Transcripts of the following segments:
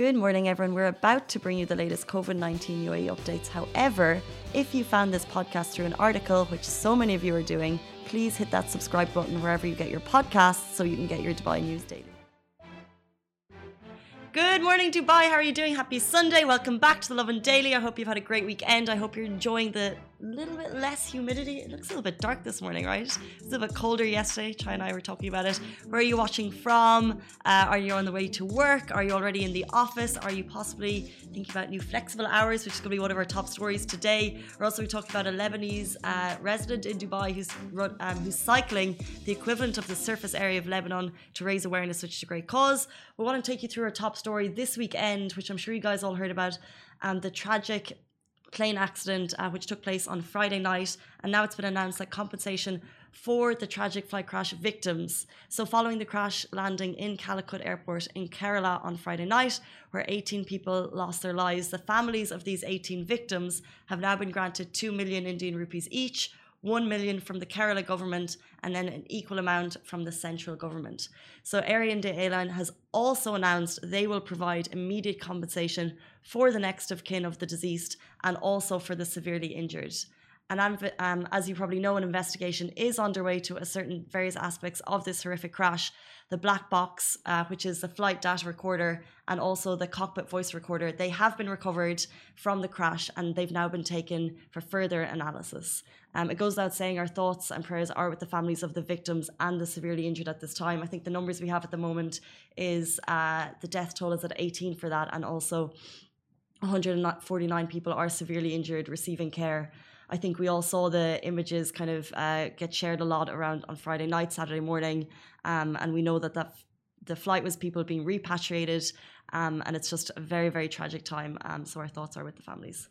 Good morning, everyone. We're about to bring you the latest COVID 19 UAE updates. However, if you found this podcast through an article, which so many of you are doing, please hit that subscribe button wherever you get your podcasts so you can get your Dubai news daily. Good morning, Dubai. How are you doing? Happy Sunday. Welcome back to the Lovin Daily. I hope you've had a great weekend. I hope you're enjoying the little bit less humidity. It looks a little bit dark this morning, right? It's a little bit colder yesterday. Chai and I were talking about it. Where are you watching from? Uh, are you on the way to work? Are you already in the office? Are you possibly thinking about new flexible hours, which is going to be one of our top stories today? We're also talking about a Lebanese uh, resident in Dubai who's um, who's cycling the equivalent of the surface area of Lebanon to raise awareness, which is a great cause. We want to take you through our top story this weekend, which I'm sure you guys all heard about. Um, the tragic plane accident, uh, which took place on Friday night, and now it's been announced that compensation for the tragic flight crash victims. So, following the crash landing in Calicut Airport in Kerala on Friday night, where 18 people lost their lives, the families of these 18 victims have now been granted 2 million Indian rupees each. 1 million from the Kerala government and then an equal amount from the central government. So Air India Airline has also announced they will provide immediate compensation for the next of kin of the deceased and also for the severely injured. And um, as you probably know, an investigation is underway to certain various aspects of this horrific crash. The black box, uh, which is the flight data recorder, and also the cockpit voice recorder, they have been recovered from the crash and they've now been taken for further analysis. Um, it goes without saying our thoughts and prayers are with the families of the victims and the severely injured at this time. I think the numbers we have at the moment is uh, the death toll is at 18 for that, and also 149 people are severely injured receiving care. I think we all saw the images kind of uh, get shared a lot around on Friday night, Saturday morning, um, and we know that that the flight was people being repatriated, um, and it's just a very very tragic time. Um, so our thoughts are with the families.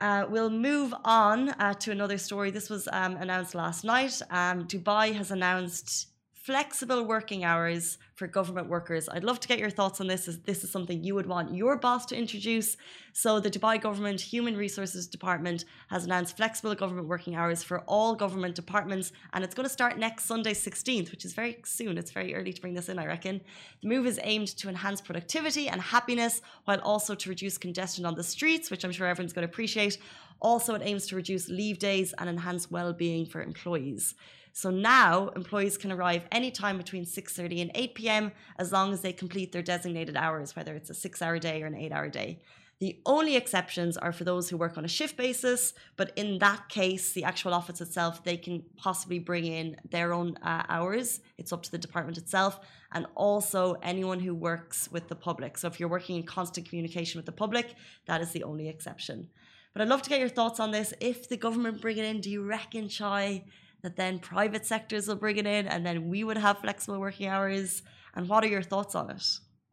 Uh, we'll move on uh, to another story. This was um, announced last night. Um, Dubai has announced flexible working hours for government workers. I'd love to get your thoughts on this. Is this is something you would want your boss to introduce? So the Dubai Government Human Resources Department has announced flexible government working hours for all government departments, and it's going to start next Sunday, 16th, which is very soon. It's very early to bring this in, I reckon. The move is aimed to enhance productivity and happiness, while also to reduce congestion on the streets, which I'm sure everyone's going to appreciate. Also, it aims to reduce leave days and enhance well-being for employees. So now employees can arrive anytime between 6.30 and 8 p.m. as long as they complete their designated hours, whether it's a six-hour day or an eight-hour day. The only exceptions are for those who work on a shift basis, but in that case, the actual office itself, they can possibly bring in their own uh, hours. It's up to the department itself, and also anyone who works with the public. So if you're working in constant communication with the public, that is the only exception. But I'd love to get your thoughts on this. If the government bring it in, do you reckon, Chai, that then private sectors will bring it in and then we would have flexible working hours? And what are your thoughts on it?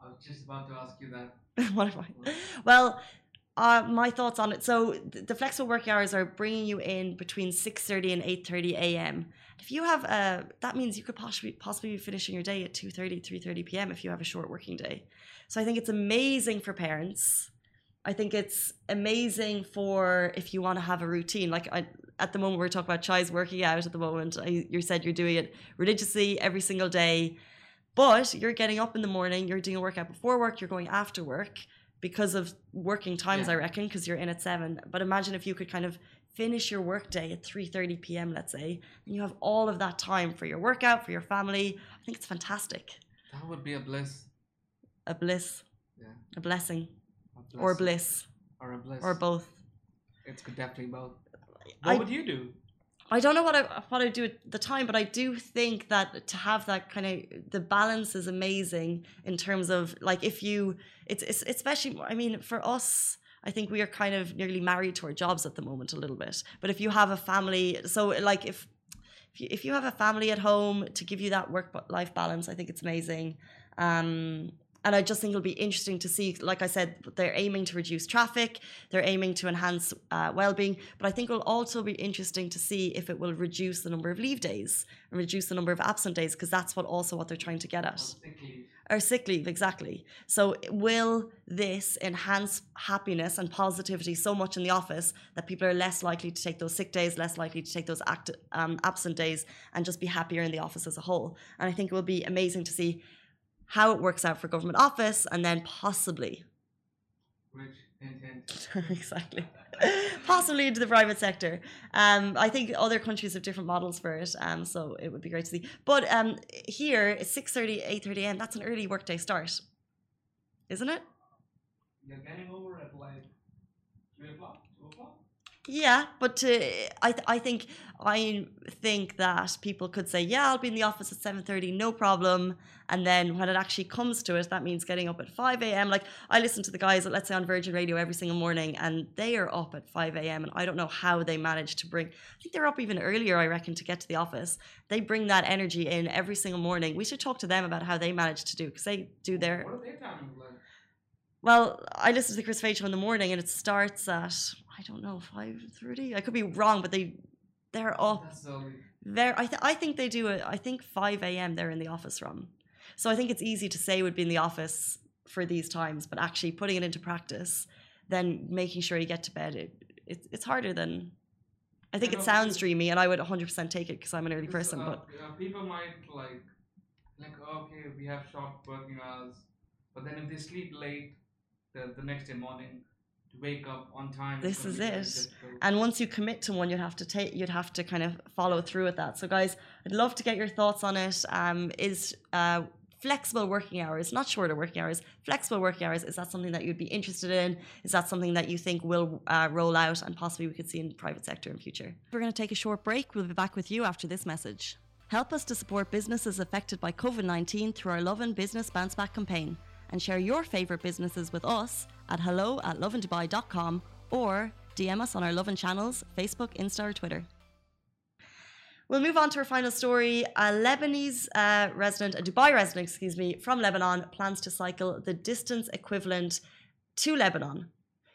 I was just about to ask you that. what am I? Well, uh, my thoughts on it. So the flexible working hours are bringing you in between 6.30 and 8.30 a.m. If you have, a, that means you could possibly, possibly be finishing your day at 2.30, 3.30 p.m. if you have a short working day. So I think it's amazing for parents. I think it's amazing for if you want to have a routine. Like I, at the moment we're talking about Chai's working out at the moment. I, you said you're doing it religiously every single day, but you're getting up in the morning, you're doing a workout before work, you're going after work because of working times, yeah. I reckon, because you're in at seven. But imagine if you could kind of finish your workday at 3.30 p.m., let's say, and you have all of that time for your workout, for your family. I think it's fantastic. That would be a bliss. A bliss. Yeah. A blessing. A or bliss. Or a bliss. Or both. It's definitely both. What I, would you do? I don't know what I what I do at the time, but I do think that to have that kind of the balance is amazing in terms of like if you it's, it's especially I mean for us I think we are kind of nearly married to our jobs at the moment a little bit. But if you have a family, so like if if you, if you have a family at home to give you that work life balance, I think it's amazing. Um, and I just think it'll be interesting to see. Like I said, they're aiming to reduce traffic, they're aiming to enhance uh, well-being, but I think it'll also be interesting to see if it will reduce the number of leave days and reduce the number of absent days, because that's what also what they're trying to get at. Or sick leave, exactly. So will this enhance happiness and positivity so much in the office that people are less likely to take those sick days, less likely to take those act, um, absent days, and just be happier in the office as a whole? And I think it will be amazing to see how it works out for government office, and then possibly Which hint hint. exactly. Possibly into the private sector. Um, I think other countries have different models for it, um, so it would be great to see. But um, here, it's 6.30, 8.30 a.m. That's an early workday start, isn't it? You're getting over at like three o'clock. Yeah, but uh, I, th- I think I think that people could say, yeah, I'll be in the office at seven thirty, no problem. And then when it actually comes to it, that means getting up at five a.m. Like I listen to the guys, at let's say on Virgin Radio every single morning, and they are up at five a.m. And I don't know how they manage to bring. I think they're up even earlier, I reckon, to get to the office. They bring that energy in every single morning. We should talk to them about how they manage to do because they do their. What are their timings like? Well, I listen to the Chris show in the morning, and it starts at I don't know five thirty. I could be wrong, but they they're up there. I th- I think they do it. I think five a.m. They're in the office from. So I think it's easy to say would be in the office for these times, but actually putting it into practice, then making sure you get to bed, it, it it's harder than. I think it sounds dreamy, and I would 100% take it because I'm an early person. uh, But uh, people might like, like okay, we have short working hours, but then if they sleep late, the, the next day morning to wake up on time. This is it. difficult. and once you commit to one, you'd have to take, you'd have to kind of follow through with that. So, guys, I'd love to get your thoughts on it. Um, is uh, flexible working hours, not shorter working hours, flexible working hours, is that something that you'd be interested in? Is that something that you think will uh, roll out and possibly we could see in the private sector in future? We're going to take a short break. We'll be back with you after this message. Help us to support businesses affected by COVID 19 through our Lovin Business Bounce Back campaign and share your favourite businesses with us at hello at lovindubai.com or DM us on our Lovin channels, Facebook, Insta, or Twitter. We'll move on to our final story. A Lebanese uh, resident, a Dubai resident, excuse me, from Lebanon plans to cycle the distance equivalent to Lebanon.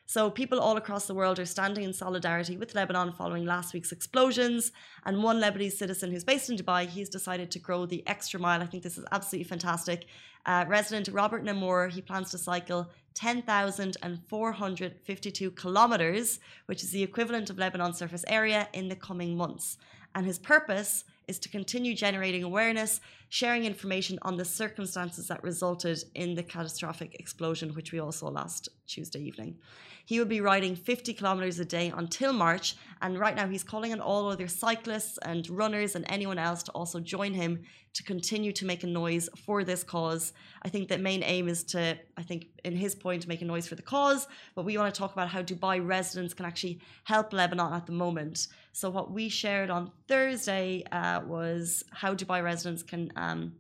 So, people all across the world are standing in solidarity with Lebanon following last week's explosions. And one Lebanese citizen who's based in Dubai, he's decided to grow the extra mile. I think this is absolutely fantastic. Uh, resident Robert Namour, he plans to cycle 10,452 kilometers, which is the equivalent of Lebanon's surface area, in the coming months. And his purpose is to continue generating awareness, sharing information on the circumstances that resulted in the catastrophic explosion, which we all saw last Tuesday evening. He will be riding 50 kilometers a day until March, and right now he's calling on all other cyclists and runners and anyone else to also join him to continue to make a noise for this cause. I think the main aim is to, I think, in his point, make a noise for the cause, but we want to talk about how Dubai residents can actually help Lebanon at the moment. So, what we shared on Thursday uh, was how Dubai residents can um,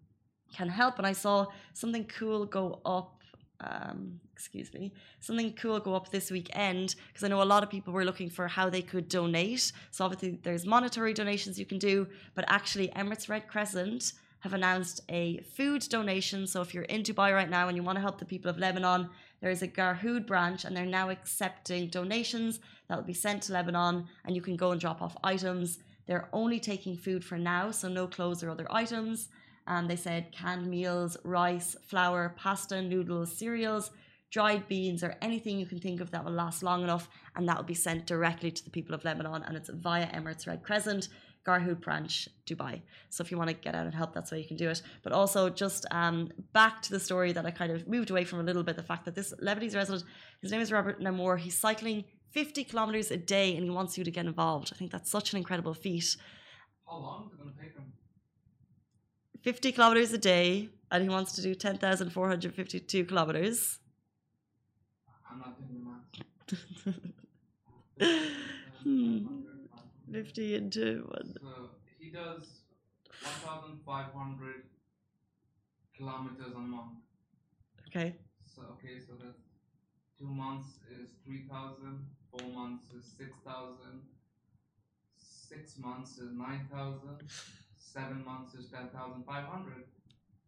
can help, and I saw something cool go up. Um, excuse me, something cool go up this weekend because I know a lot of people were looking for how they could donate. So obviously there's monetary donations you can do, but actually Emirates Red Crescent have announced a food donation. So if you're in Dubai right now and you want to help the people of Lebanon, there is a Garhoud branch and they're now accepting donations that will be sent to Lebanon and you can go and drop off items. They're only taking food for now, so no clothes or other items. And they said canned meals, rice, flour, pasta, noodles, cereals, dried beans, or anything you can think of that will last long enough. And that will be sent directly to the people of Lebanon. And it's via Emirates Red Crescent, Garhoud branch, Dubai. So if you want to get out and help, that's where you can do it. But also, just um, back to the story that I kind of moved away from a little bit the fact that this Lebanese resident, his name is Robert Namour, he's cycling 50 kilometers a day and he wants you to get involved. I think that's such an incredible feat. How long is it gonna take them? 50 kilometers a day and he wants to do 10,452 kilometers. I'm not doing the math. Hmm. 50 into one. So he does 1,500 kilometers a month. Okay. So okay, so that's two months is 3,000, four months is 6,000, six months is 9,000, seven months is 10,500.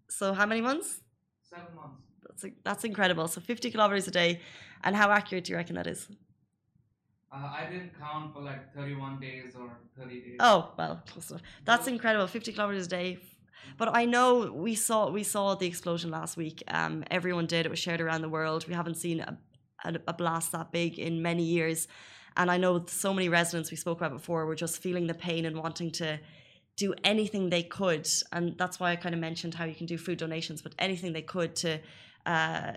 So how many months? Seven months. That's, that's incredible. So 50 kilometers a day. And how accurate do you reckon that is? Uh, I didn't count for like 31 days or 30 days. Oh, well, close enough. That's incredible. 50 kilometers a day. But I know we saw we saw the explosion last week. Um, everyone did. It was shared around the world. We haven't seen a, a, a blast that big in many years. And I know so many residents we spoke about before were just feeling the pain and wanting to do anything they could, and that's why I kind of mentioned how you can do food donations, but anything they could to. Uh,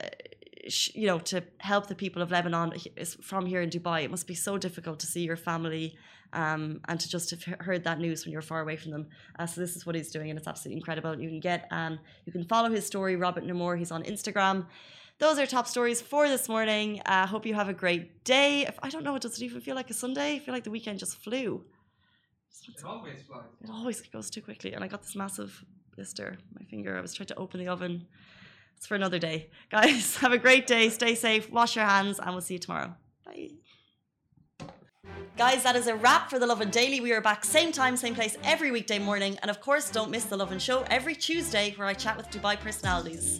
you know, to help the people of Lebanon from here in Dubai, it must be so difficult to see your family um, and to just have heard that news when you're far away from them. Uh, so this is what he's doing, and it's absolutely incredible. You can get, um, you can follow his story, Robert Namour. He's on Instagram. Those are top stories for this morning. Uh, hope you have a great day. If, I don't know, what does it even feel like a Sunday? I feel like the weekend just flew. It always flies. It always goes too quickly. And I got this massive blister, on my finger. I was trying to open the oven. It's for another day. Guys, have a great day. Stay safe. Wash your hands, and we'll see you tomorrow. Bye. Guys, that is a wrap for the Lovin Daily. We are back same time, same place every weekday morning. And of course, don't miss the Lovin Show every Tuesday where I chat with Dubai personalities.